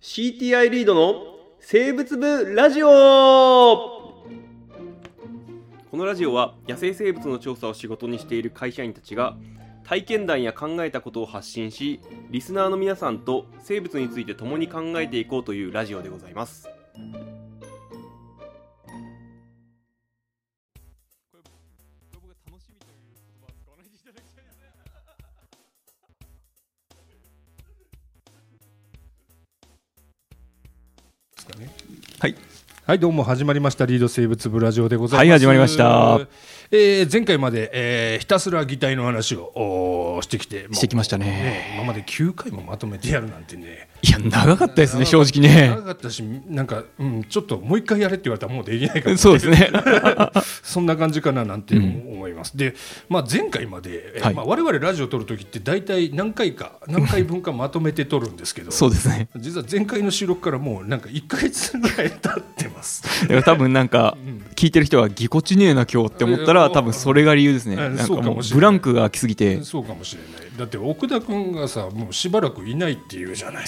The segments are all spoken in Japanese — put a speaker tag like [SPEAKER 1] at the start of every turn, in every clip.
[SPEAKER 1] CTI リードの生物部ラジオ。このラジオは野生生物の調査を仕事にしている会社員たちが体験談や考えたことを発信しリスナーの皆さんと生物について共に考えていこうというラジオでございます。
[SPEAKER 2] はい。はい、どうも始まりました。リード生物部ラジオでございます。
[SPEAKER 3] はい始まりました。
[SPEAKER 2] えー前回まで、えーひたすら擬態の話をしてきて、
[SPEAKER 3] してきましたね
[SPEAKER 2] 今まで9回もまとめてやるなんてね。
[SPEAKER 3] いや、長かったですね、正直ね
[SPEAKER 2] 長。かったし、なんか、うん、ちょっともう一回やれって言われたらもうできないから、
[SPEAKER 3] そうですね。
[SPEAKER 2] そんな感じかななんて思います。で、まあ、前回まで、えー
[SPEAKER 3] はい
[SPEAKER 2] まあ、我々ラジオ撮るときって大体何回か、何回分かまとめて撮るんですけど、
[SPEAKER 3] そうですね。
[SPEAKER 2] 実は前回の収録からもうなんか1か月ぐらい経ってます。
[SPEAKER 3] 多分なんか、聞いてる人はぎこちねえな今日って思ったら、多分それが理由ですね。
[SPEAKER 2] うん
[SPEAKER 3] なんかもう
[SPEAKER 2] そうかもしれない。
[SPEAKER 3] ブランクが空きすぎて、
[SPEAKER 2] そうかもしれない。だって奥田君がさもうしばらくいないっていうじゃない。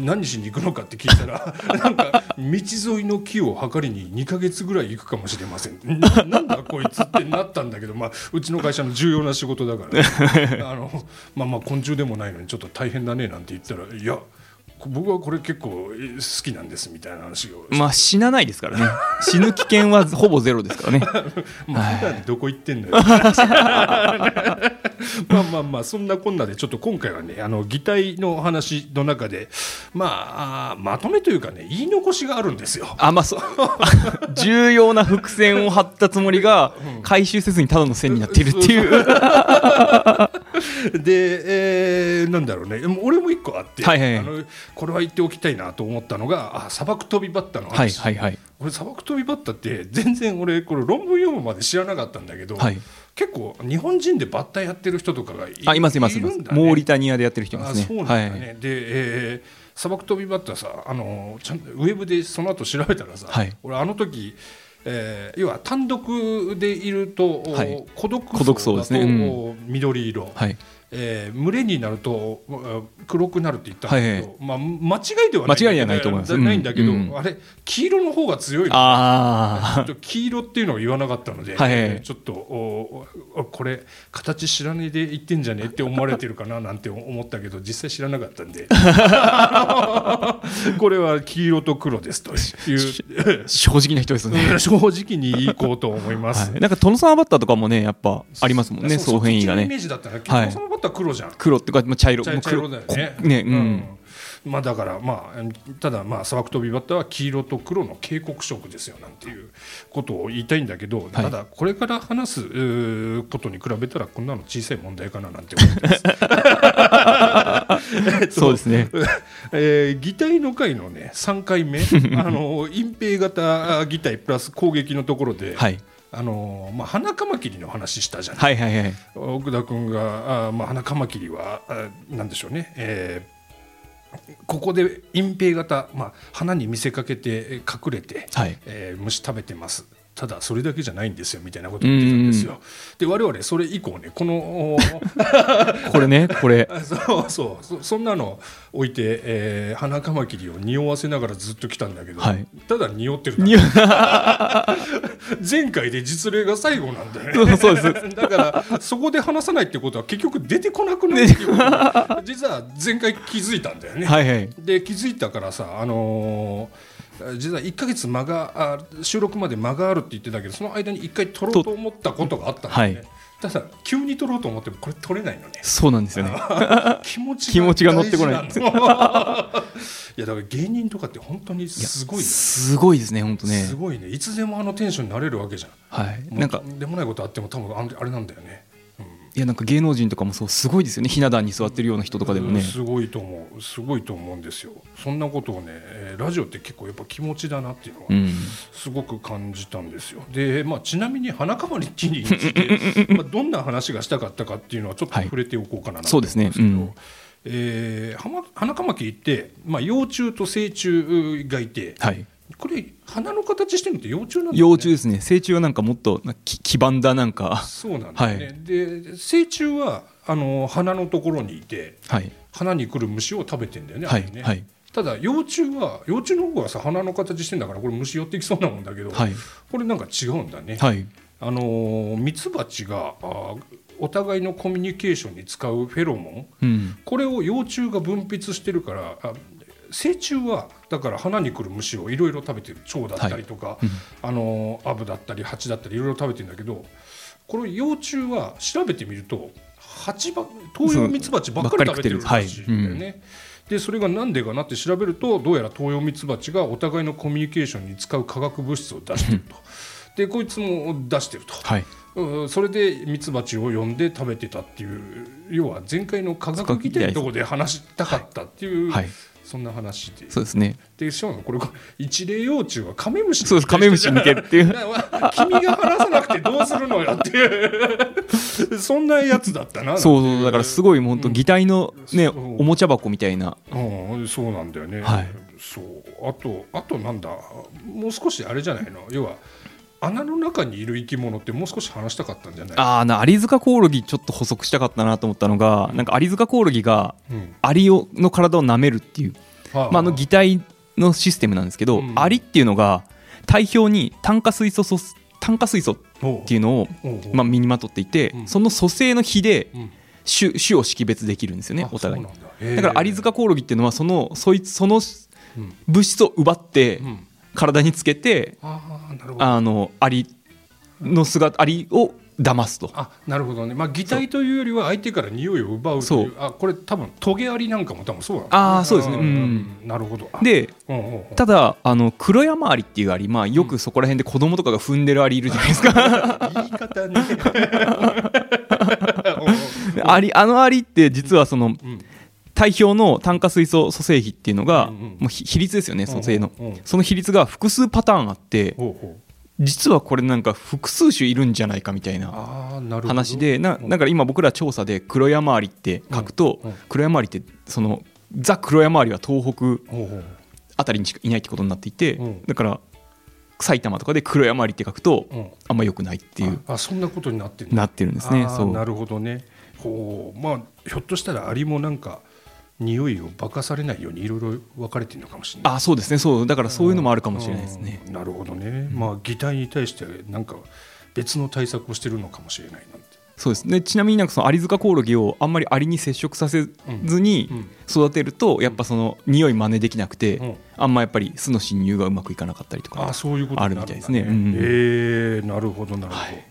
[SPEAKER 2] 何しに行くのかって聞いたら なんか道沿いの木を測りに2か月ぐらい行くかもしれません。ななんだこいつってなったんだけど、まあ、うちの会社の重要な仕事だから、あのまあまあ昆虫でもないのにちょっと大変だねなんて言ったらいや僕はこれ結構え好きなんですみたいな話を
[SPEAKER 3] まあ死なないですからね。死ぬ危険はほぼゼロですからね。
[SPEAKER 2] まあ、普段どこ行ってんのよ。まあまあまあそんなこんなでちょっと今回はねあの擬態の話の中でまあまとめというかね言い残しがあるんですよ。
[SPEAKER 3] あ、まあそう。重要な伏線を張ったつもりが、回収せずにただの線になっているっていう。
[SPEAKER 2] で、えーなんだろうね俺も一個あって、
[SPEAKER 3] はいはい
[SPEAKER 2] あのこれは言っておきたいなと思ったのがあ砂漠飛びバッタの
[SPEAKER 3] はい
[SPEAKER 2] 話。
[SPEAKER 3] はいはい。
[SPEAKER 2] 俺砂漠飛びバッタって全然俺これ論文読むまで知らなかったんだけど、
[SPEAKER 3] はい
[SPEAKER 2] 結構日本人でバッタやってる人とかがい
[SPEAKER 3] あ、いますいますいます。
[SPEAKER 2] ね
[SPEAKER 3] モーリタニアでやってる人いますね。
[SPEAKER 2] あそうなんだね、
[SPEAKER 3] はい。
[SPEAKER 2] で、えー砂漠飛びバッタさあのちゃんとウェブでその後調べたらさ、
[SPEAKER 3] はい
[SPEAKER 2] 俺あの時、えー要は単独でいると、
[SPEAKER 3] はい。
[SPEAKER 2] 孤独
[SPEAKER 3] 層
[SPEAKER 2] 層だと、
[SPEAKER 3] ですね。うん。
[SPEAKER 2] 緑色、
[SPEAKER 3] はい。
[SPEAKER 2] えー群れになるとあ黒くなるって言ったんだけど、
[SPEAKER 3] はい
[SPEAKER 2] まあ、間違いではない
[SPEAKER 3] 間違いではないと思います。うん。
[SPEAKER 2] ないんだけど、
[SPEAKER 3] うん。
[SPEAKER 2] あれ黄色の方が強いの。
[SPEAKER 3] あ
[SPEAKER 2] ちょっと黄色っていうのを言わなかったので、
[SPEAKER 3] はい
[SPEAKER 2] えーちょっとおおこれ形知らねえで言ってんじゃねえって思われてるかななんて思ったけど実際知らなかったんで。これは黄色と黒ですという。
[SPEAKER 3] あ、正直な人ですね。
[SPEAKER 2] 正直にいこうと思います。
[SPEAKER 3] はい、なんかトノサマバッターとかもねやっぱありますもんねそう変異が
[SPEAKER 2] そっちのイメー
[SPEAKER 3] ね
[SPEAKER 2] ジだったら、
[SPEAKER 3] はい
[SPEAKER 2] そのバッター黒じゃん。
[SPEAKER 3] 黒っていうかまあ茶色
[SPEAKER 2] 茶色だよね。
[SPEAKER 3] こねうん、
[SPEAKER 2] まあだからまあただまあ砂漠飛びバッターは黄色と黒の警告色ですよなんていうことを言いたいんだけど、ただこれから話すことに比べたらこんなの小さい問題かななんて思ってます。えっと
[SPEAKER 3] そうですね。
[SPEAKER 2] えー擬態の回のね3回目 あの隠蔽型擬態プラス攻撃のところで、
[SPEAKER 3] はい。
[SPEAKER 2] あのまあ、花カマキリの話したじゃない、
[SPEAKER 3] はいはいはい。
[SPEAKER 2] 奥田君があ、まあ、花カマキリはあなんでしょうね、えーここで隠蔽型、まあ、花に見せかけてえー隠れて、
[SPEAKER 3] はい。
[SPEAKER 2] えー虫食べてますただそれだけじゃないんですよみたいなことを言ってたんですよ。で我々それ以降ねこのお
[SPEAKER 3] これねこれ。
[SPEAKER 2] あ そうそうそそんなの置いて、えー、花カマキリを匂わせながらずっと来たんだけど、
[SPEAKER 3] はい。
[SPEAKER 2] ただ匂ってる 前回で実例が最後なんだよね。
[SPEAKER 3] そうです。
[SPEAKER 2] だからそこで話さないってことは結局出てこなくなるっていう。実は前回気づいたんだよね、
[SPEAKER 3] はいはい。
[SPEAKER 2] で気づいたからさあのー実は1か月間があ収録まで間があるって言ってたけどその間に1回撮ろうと思ったことがあったんだよね、
[SPEAKER 3] はい。
[SPEAKER 2] ただ急に撮ろうと思ってもこれ撮れないのね。
[SPEAKER 3] そうなんですよね。
[SPEAKER 2] 気持ち
[SPEAKER 3] 気持ちが乗ってこない。
[SPEAKER 2] いやだから芸人とかって本当にすごいね。
[SPEAKER 3] すごいですね本当ね。
[SPEAKER 2] すごいね。いつでもあのテンションになれるわけじゃん。
[SPEAKER 3] はい。なんか
[SPEAKER 2] とんでもないことあっても多分あれなんだよね
[SPEAKER 3] いやなんか芸能人とかもそうすごいですよね。ひな壇に座ってるような人とかでもね。
[SPEAKER 2] うんすごいと思う。すごいと思うんですよ。そんなことをねえーラジオって結構やっぱ気持ちだなっていうのは
[SPEAKER 3] うん。
[SPEAKER 2] すごく感じたんですよ。で、まあ、ちなみに花かまりキリについて まあどんな話がしたかったかっていうのはちょっと
[SPEAKER 3] はい。
[SPEAKER 2] 触れておこうかなと
[SPEAKER 3] そうですね
[SPEAKER 2] 思うんですけど、
[SPEAKER 3] うん。
[SPEAKER 2] えーはま花カマキリって、まあ、幼虫と成虫がいて、
[SPEAKER 3] はい
[SPEAKER 2] これ花の形してるのって幼虫なんだよね。
[SPEAKER 3] 幼虫ですね。成虫はなんかもっとなき黄ばんだなんか。
[SPEAKER 2] そうなんだよね、
[SPEAKER 3] はい。
[SPEAKER 2] で成虫はあの花のところにいて
[SPEAKER 3] はい。
[SPEAKER 2] 花に来る虫を食べてんだよね,、
[SPEAKER 3] はい
[SPEAKER 2] ね。
[SPEAKER 3] はい。
[SPEAKER 2] ただ幼虫は幼虫の方はさ花の形してんだからこれ虫寄ってきそうなもんだけど、
[SPEAKER 3] はい。
[SPEAKER 2] これなんか違うんだね。
[SPEAKER 3] はい。
[SPEAKER 2] あのーミツバチがあーお互いのコミュニケーションに使うフェロモン。
[SPEAKER 3] うん。
[SPEAKER 2] これを幼虫が分泌してるからあ成虫はだから花に来る虫をいろいろ食べてる蝶だったりとか、
[SPEAKER 3] うん。
[SPEAKER 2] あのアブだったりハチだったりいろいろ食べてるんだけどこの幼虫は調べてみると蜂ば東洋ミツバチばっかり食べてるらしいんだよね。でそれが何でかなって調べるとどうやら東洋ミツバチがお互いのコミュニケーションに使う化学物質を出してると。でこいつも出してると。
[SPEAKER 3] はい。
[SPEAKER 2] うんそれでミツバチを呼んで食べてたっていう要は前回の科学議定のところで話したかったっていう、
[SPEAKER 3] はい
[SPEAKER 2] そんな話で。
[SPEAKER 3] そうですね。
[SPEAKER 2] でしかもこれ一例幼虫はカメムシに
[SPEAKER 3] そうです。カメムシに似てるっていう。
[SPEAKER 2] 君が話さなくてどうするのよっていう。そんなやつだったな。
[SPEAKER 3] そうそう。だからすごい本当擬態のね
[SPEAKER 2] そう。
[SPEAKER 3] おもちゃ箱みたいな。
[SPEAKER 2] うん、そうなんだよね、
[SPEAKER 3] はい。
[SPEAKER 2] そう。あとあとなんだ。もう少しあれじゃないの？要は穴の中にいる生き物ってもう少し話したかったんじゃない？
[SPEAKER 3] ああなアリ塚コオロギちょっと補足したかったなと思ったのがなんかアリ塚コオロギが
[SPEAKER 2] うん。
[SPEAKER 3] アリをの体を舐めるっていう、
[SPEAKER 2] は
[SPEAKER 3] まあ、あの擬態のシステムなんですけど、
[SPEAKER 2] うん。
[SPEAKER 3] アリっていうのが体表に炭化水素素炭化水素っていうのを、まあ、身にまとっていて、
[SPEAKER 2] うん。
[SPEAKER 3] その組成の比で
[SPEAKER 2] うん。
[SPEAKER 3] 種種を識別できるんですよねお互いに。
[SPEAKER 2] だ
[SPEAKER 3] からアリ塚コオロギっていうのはそのそいつその
[SPEAKER 2] うん。
[SPEAKER 3] 物質を奪って
[SPEAKER 2] うん
[SPEAKER 3] 体につけて、
[SPEAKER 2] あ
[SPEAKER 3] のアリの姿アリを騙すと。
[SPEAKER 2] あなるほどね。まあ擬態というよりは相手から匂いを奪うとい
[SPEAKER 3] そう。う
[SPEAKER 2] あこれ多分トゲアリなんかも多分そうなん
[SPEAKER 3] あーそうですね。
[SPEAKER 2] ん
[SPEAKER 3] うん。
[SPEAKER 2] なるほど。あ
[SPEAKER 3] で
[SPEAKER 2] うんうんうん。
[SPEAKER 3] ただあの黒山アリっていうアリ、まあ、よくそこら辺で子供とかが踏んでるアリいるじゃないですか。
[SPEAKER 2] 言い方ね。
[SPEAKER 3] アリあのアリって実はその
[SPEAKER 2] うん
[SPEAKER 3] 体表の炭化水素組成比っていうのが、もうひ比率ですよね組成の、その比率が複数パターンあって実はこれなんか複数種いるんじゃないかみたいな話でな
[SPEAKER 2] うん。
[SPEAKER 3] だから今僕ら調査で黒山アリって書くと、黒山アリってそのザ黒山アリは東北あたりにしかいないってことになっていて、
[SPEAKER 2] うん。
[SPEAKER 3] だから埼玉とかで黒山アリって書くと、
[SPEAKER 2] うん。
[SPEAKER 3] あんま良くないっていう。
[SPEAKER 2] ああそんなことになってる。
[SPEAKER 3] なってるんですねそう。
[SPEAKER 2] なるほどね。ほう。まあひょっとしたらアリもなんか匂いを化かされないようにいろいろ分かれてるのかもしれない。
[SPEAKER 3] あそうですね。そうだからそういうのもあるかもしれないですね、
[SPEAKER 2] うん。なるほどね、まあ擬態に対してなんか別の対策をしてるのかもしれないなんて。
[SPEAKER 3] そうですね。ちなみになんかそのアリ塚コオロギをあんまりアリに接触させずに
[SPEAKER 2] うん。
[SPEAKER 3] 育てるとやっぱその匂い真似できなくて、
[SPEAKER 2] うん。
[SPEAKER 3] あんまやっぱり巣の侵入がうまくいかなかったりとか
[SPEAKER 2] あそういうことになる
[SPEAKER 3] みたいですね。うん
[SPEAKER 2] えー。なるほどなるほど、
[SPEAKER 3] はい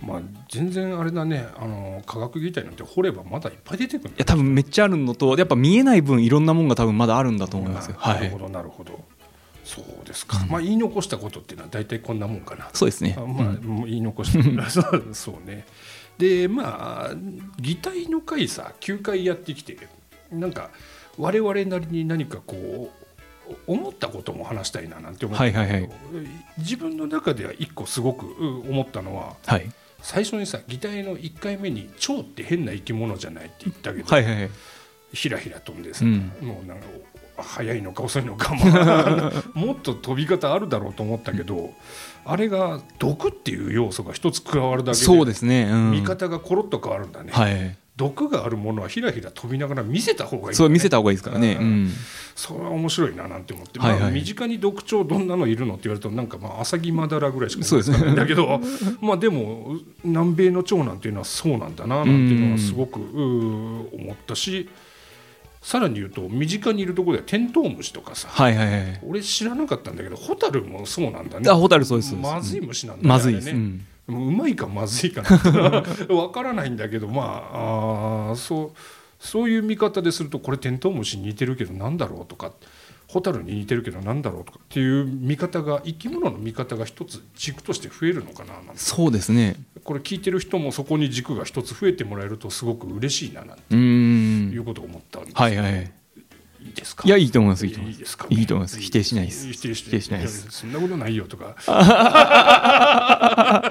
[SPEAKER 2] まあ全然あれだねあの科学擬態なんて掘ればまだいっぱい出てくる
[SPEAKER 3] いや多分めっちゃあるのとやっぱ見えない分いろんなもんが多分まだあるんだと思いますよ、はい
[SPEAKER 2] なるほどなるほど。そうですか、まあ言い残したことっていうのは大体こんなもんかな。
[SPEAKER 3] そうですね。
[SPEAKER 2] あまあ、もう言い残した。そ うそうね。でまあ擬態の回さ9回やってきてなんか我々なりに何かこう思ったことも話したいななんて思ったんだけど、
[SPEAKER 3] はいはいはい。
[SPEAKER 2] 自分の中では一個すごくうん思ったのは
[SPEAKER 3] はい
[SPEAKER 2] 最初にさ擬態の1回目に蝶って変な生き物じゃないって言ったけど、
[SPEAKER 3] はいはいはい。
[SPEAKER 2] ひらひら飛んでさ、
[SPEAKER 3] うん。
[SPEAKER 2] もうなんか速いのか遅いのかまあもっと飛び方あるだろうと思ったけどあれが毒っていう要素が一つ加わるだけで
[SPEAKER 3] そうですね、うん、
[SPEAKER 2] 見方がコロッと変わるんだね、
[SPEAKER 3] はい
[SPEAKER 2] 毒があるものはひらひら飛びながら見せた方がいいね、
[SPEAKER 3] そう見せた方がいいですからね、
[SPEAKER 2] う
[SPEAKER 3] うん。ん、
[SPEAKER 2] それは面白いななんて思って、
[SPEAKER 3] はいはい。
[SPEAKER 2] まあ、身近に毒蝶どんなのいるのって言われるとなんかまあアサギマダラぐらいしか
[SPEAKER 3] そうですね。
[SPEAKER 2] 思いつかないんだけどまあでも南米の蝶なんていうのはそうなんだななんていうのはすごく思ったしさらに言うと身近にいるところではテントウムシとかさ
[SPEAKER 3] はいはいはい
[SPEAKER 2] 俺知らなかったんだけどホタルもそうなんだね。
[SPEAKER 3] あホタルそうですそうです。
[SPEAKER 2] まずい虫なんだね。
[SPEAKER 3] まずいです、うん
[SPEAKER 2] もううまいかまずいか わからないんだけどまああーそうそういう見方でするとこれテントウムシに似てるけどなんだろうとかホタルに似てるけどなんだろうとかっていう見方が生き物の見方が一つ軸として増えるのかな
[SPEAKER 3] そうですね。
[SPEAKER 2] これ聞いてる人もそこに軸が一つ増えてもらえるとすごく嬉しいななんていうことを思ったんです
[SPEAKER 3] はいはい
[SPEAKER 2] いいですか？
[SPEAKER 3] いやいいと思いますいいと思います。
[SPEAKER 2] いい
[SPEAKER 3] いいと思います。否定しないです。
[SPEAKER 2] 否定し
[SPEAKER 3] ない。です。
[SPEAKER 2] やそんなことないよとか。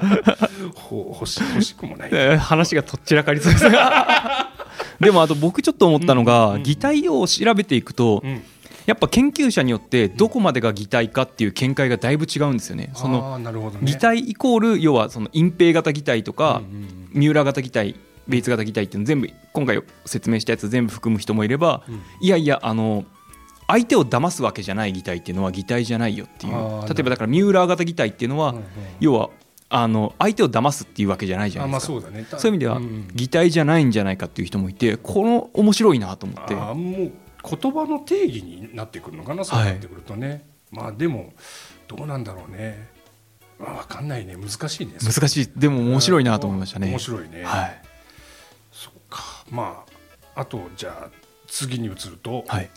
[SPEAKER 2] ほ欲し欲しくもない。
[SPEAKER 3] えー話がとっちらかりそうです。でもあと僕ちょっと思ったのが、擬態を調べていくと、
[SPEAKER 2] うん。
[SPEAKER 3] やっぱ研究者によってどこまでが擬態かっていう見解がだいぶ違うんですよね。その擬態イコール要はその隠蔽型擬態とか、
[SPEAKER 2] うんうん
[SPEAKER 3] 三浦型擬態ベイツ型擬態っていうの全部今回説明したやつ全部含む人もいれば、
[SPEAKER 2] うん。
[SPEAKER 3] いやいやあの相手を騙すわけじゃない擬態っていうのは擬態じゃないよっていう
[SPEAKER 2] あー
[SPEAKER 3] 例えばだからミューラー型擬態っていうのは、
[SPEAKER 2] うんうん
[SPEAKER 3] 要はあの相手を騙すっていうわけじゃないじゃ
[SPEAKER 2] あまあ
[SPEAKER 3] ないですか。
[SPEAKER 2] そうだね。た
[SPEAKER 3] そういう意味では
[SPEAKER 2] ん
[SPEAKER 3] 擬態じゃないんじゃないかっていう人もいてこの面白いなと思って。
[SPEAKER 2] あーもう言葉の定義になってくるのかなそうなってくるとね、まあでもどうなんだろうね。まあ分かんないね。難しいね。
[SPEAKER 3] 難しい。でも面白いなと思いましたね。
[SPEAKER 2] 面白いね、
[SPEAKER 3] はい
[SPEAKER 2] まああとじゃあ次に移ると、
[SPEAKER 3] はい。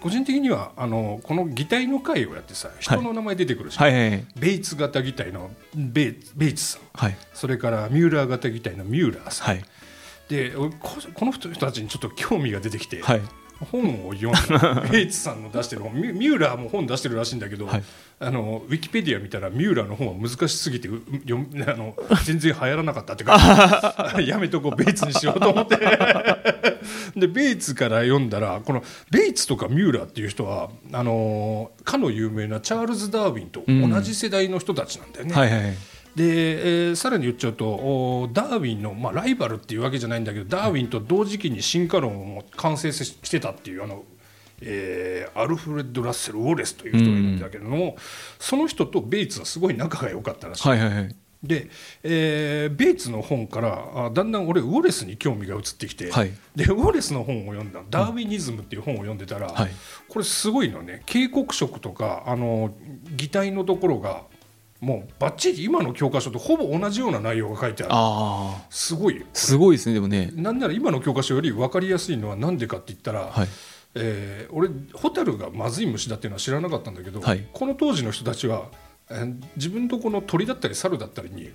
[SPEAKER 2] 個人的にはあのこの擬態の回をやってさ人の名前出てくるし、
[SPEAKER 3] はい
[SPEAKER 2] ベイツ型擬態のベイベイツさん。
[SPEAKER 3] はい。
[SPEAKER 2] それからミューラー型擬態のミューラーさん、
[SPEAKER 3] はい。
[SPEAKER 2] で俺ここの人たちにちょっと興味が出てきて、
[SPEAKER 3] はい
[SPEAKER 2] 本を読んだベイツさんの出してる本ミューラーも本出してるらしいんだけど、
[SPEAKER 3] はい。
[SPEAKER 2] あのウィキペディア見たらミューラーの本は難しすぎてう読むあの 全然流行らなかったってか やめとこうベイツにしようと思って。でベイツから読んだらこのベイツとかミューラーっていう人はあのかの有名なチャールズ・ダーウィンと同じ世代の人たちなんだよね。
[SPEAKER 3] はいはい
[SPEAKER 2] で、えーさらに言っちゃうとおダーウィンの、まあ、ライバルっていうわけじゃないんだけどダーウィンと同時期に進化論を完成ししてたっていうあの、えーアルフレッド・ラッセル・ウォレスという人がいるんだけれども、その人とベイツはすごい仲が良かったらしい。
[SPEAKER 3] はいはいはい。
[SPEAKER 2] で、えーベイツの本からあだんだん俺ウォレスに興味が移ってきて、
[SPEAKER 3] はい。
[SPEAKER 2] でウォレスの本を読んだ「ダーウィニズム」っていう本を読んでたら、
[SPEAKER 3] はい。
[SPEAKER 2] これすごいのね警告色とかあの擬態のところがもうバッチリ今の教科書とほぼ同じような内容が書いてある。すごいよ
[SPEAKER 3] すごいですねでもね。
[SPEAKER 2] なんなら今の教科書より分かりやすいのは何でかって言ったら、
[SPEAKER 3] はい。
[SPEAKER 2] えー俺ホタルがまずい虫だっていうのは知らなかったんだけど、
[SPEAKER 3] はい。
[SPEAKER 2] この当時の人たちは、えー自分とこの鳥だったり猿だったりに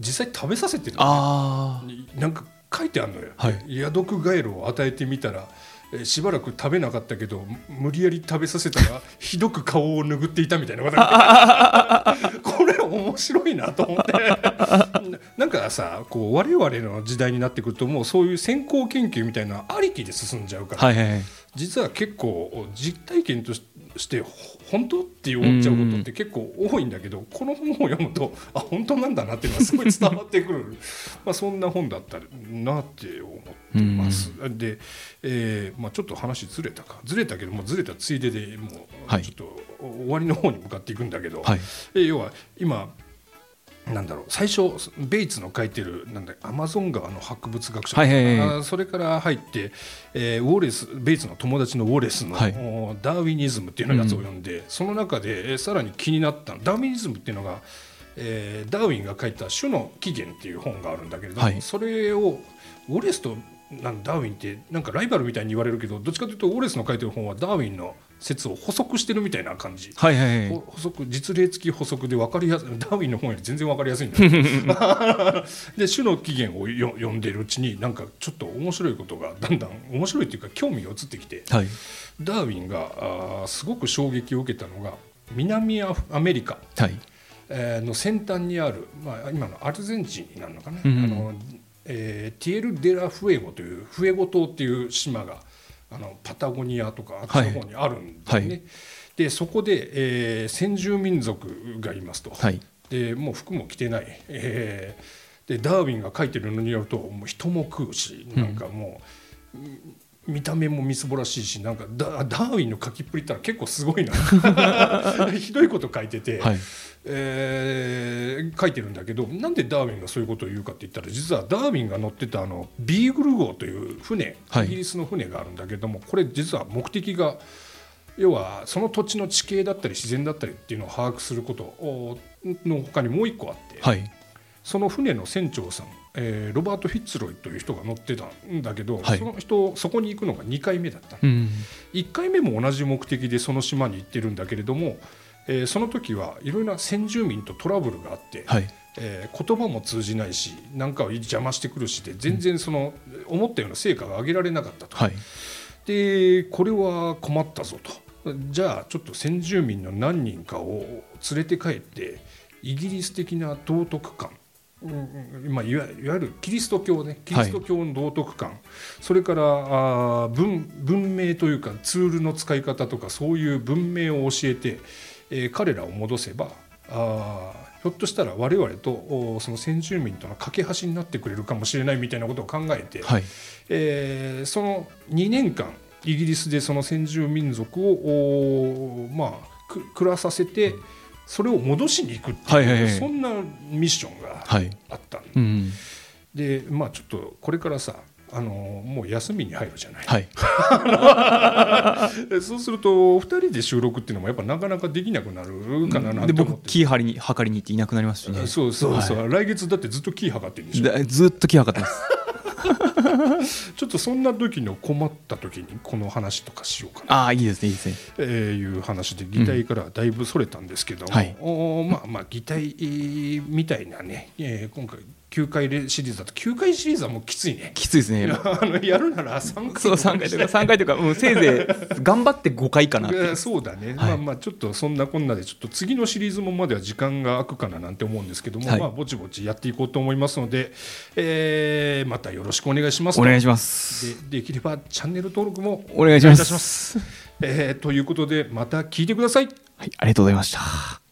[SPEAKER 2] 実際食べさせてるのね。なんか書いてあるのよ、
[SPEAKER 3] はい。
[SPEAKER 2] ヤドクガエルを与えてみたら、えーしばらく食べなかったけどむ無理やり食べさせたらひどく顔を拭っていたみたいなこ 白いなと思って。な なんかさこう我々の時代になってくるともうそういう先行研究みたいなありきで進んじゃうから、
[SPEAKER 3] あはいはいはい。
[SPEAKER 2] 実は結構実体験としてほ本当って思っちゃうことって結構多いんだけどこの本を読むとあ本当なんだなっていうのがすごい伝わってくる。まあそんな本だったなって思ってます。で、えーまあ、ちょっと話ずれたか。ずれたけどもずれたついででもう
[SPEAKER 3] はい。
[SPEAKER 2] ちょっと終わりの方に向かっていくんだけど、
[SPEAKER 3] はい。
[SPEAKER 2] えー要は今なんだろう最初ベイツの書いてるなんだアマゾン川の博物学者、
[SPEAKER 3] はい
[SPEAKER 2] それから入って、えーウォレスベイツの友達のウォレスの、
[SPEAKER 3] はい。
[SPEAKER 2] おダーウィニズムっていうのやつを読んで、その中で、えーさらに気になったのダーウィニズムっていうのが、えーダーウィンが書いた「種の起源」っていう本があるんだけれども、
[SPEAKER 3] はい。
[SPEAKER 2] それをウォレスとなんダーウィンってなんかライバルみたいに言われるけどどっちかというとウォレスの書いてる本はダーウィンの説を補足してるみたいな感じ。
[SPEAKER 3] はいはいはい。
[SPEAKER 2] ほ補足実例付き補足で分かりやすい。ダーウィンの本より全然分かりやすいんだよ。で種の起源をよ読んでるうちになんかちょっと面白いことがだんだん面白いっていうか興味が移ってきて。
[SPEAKER 3] はい。
[SPEAKER 2] ダーウィンがあーすごく衝撃を受けたのが南アフアメリカ、
[SPEAKER 3] はい。
[SPEAKER 2] えーの先端にある、まあ、今のアルゼンチンになるのかな、
[SPEAKER 3] うんうん。
[SPEAKER 2] あのえーティエル・デラ・フエゴというフエゴ島っていう島があのパタゴニアとかあっちの方にあるんだよね。
[SPEAKER 3] はい。
[SPEAKER 2] でそこで、えー先住民族がいますと、
[SPEAKER 3] はい。
[SPEAKER 2] でもう服も着てない、えーでダーウィンが書いてるのによるともう人も食うしなんかもう、見た目もみすぼらしいしなんかダダーウィンの書きっぷりったら結構すごいな。ひどいこと書いてて、
[SPEAKER 3] はい。
[SPEAKER 2] えー書いてるんだけどなんでダーウィンがそういうことを言うかって言ったら実はダーウィンが乗ってたあのビーグル号という船、
[SPEAKER 3] はい。
[SPEAKER 2] イギリスの船があるんだけどもこれ実は目的が要はその土地の地形だったり自然だったりっていうのを把握することおの他にもう一個あって、
[SPEAKER 3] はい
[SPEAKER 2] その船の船長さん、えーロバート・フィッツロイという人が乗ってたんだけど、
[SPEAKER 3] はい。
[SPEAKER 2] その人そこに行くのが2回目だったの。
[SPEAKER 3] うん。
[SPEAKER 2] 1回目も同じ目的でその島に行ってるんだけれども、えーその時はいろいろな先住民とトラブルがあって、
[SPEAKER 3] はい。
[SPEAKER 2] えー言葉も通じないしなんかを邪魔してくるしで全然その、思ったような成果が上げられなかったと。
[SPEAKER 3] はい。
[SPEAKER 2] でこれは困ったぞと。じゃあちょっと先住民の何人かを連れて帰ってイギリス的な道徳観まあ、いわいわゆるキリスト教ね。キリスト教の道徳観、それからあー文文明というかツールの使い方とかそういう文明を教えて、えー彼らを戻せばあーひょっとしたら我々とおその先住民との架け橋になってくれるかもしれないみたいなことを考えて、
[SPEAKER 3] はい。
[SPEAKER 2] えーその2年間イギリスでその先住民族をまあく暮らさせてそれを戻しに行くっていう、
[SPEAKER 3] はいはいはい。
[SPEAKER 2] そんなミッションが
[SPEAKER 3] はい。
[SPEAKER 2] あったん
[SPEAKER 3] うん
[SPEAKER 2] でまあちょっとこれからさあのもう休みに入るじゃない、
[SPEAKER 3] はい。
[SPEAKER 2] で そうすると2人で収録っていうのもやっぱなかなかできなくなるかななん
[SPEAKER 3] で僕キー張りに測りに行っていなくなりますしね。
[SPEAKER 2] そうそうそう、来月だってずっとキー測ってるんでしょ。
[SPEAKER 3] だずっとキー測ってます
[SPEAKER 2] ちょっとそんな時の困った時にこの話とかしようかな。
[SPEAKER 3] ああいいですねいいですね。
[SPEAKER 2] えーいう話で擬態からだいぶそれたんですけども、
[SPEAKER 3] はい。
[SPEAKER 2] おーまあまあ擬態みたいなね、えー今回9回シリーズだと。9回シリーズはもうきついね。
[SPEAKER 3] きついですね。
[SPEAKER 2] あのやるなら3回
[SPEAKER 3] そう3回とか。3回とか、うん、せいぜい頑張って5回かな
[SPEAKER 2] そうだね、
[SPEAKER 3] はい。
[SPEAKER 2] まあまあちょっとそんなこんなでちょっと次のシリーズもまでは時間が空くかななんて思うんですけども、
[SPEAKER 3] はい。
[SPEAKER 2] まあぼちぼちやっていこうと思いますので、えーまたよろしくお願いします。と
[SPEAKER 3] お願いします。
[SPEAKER 2] でできればチャンネル登録も
[SPEAKER 3] お願いします。
[SPEAKER 2] いたします、えーということでまた聞いてください。
[SPEAKER 3] はいありがとうございました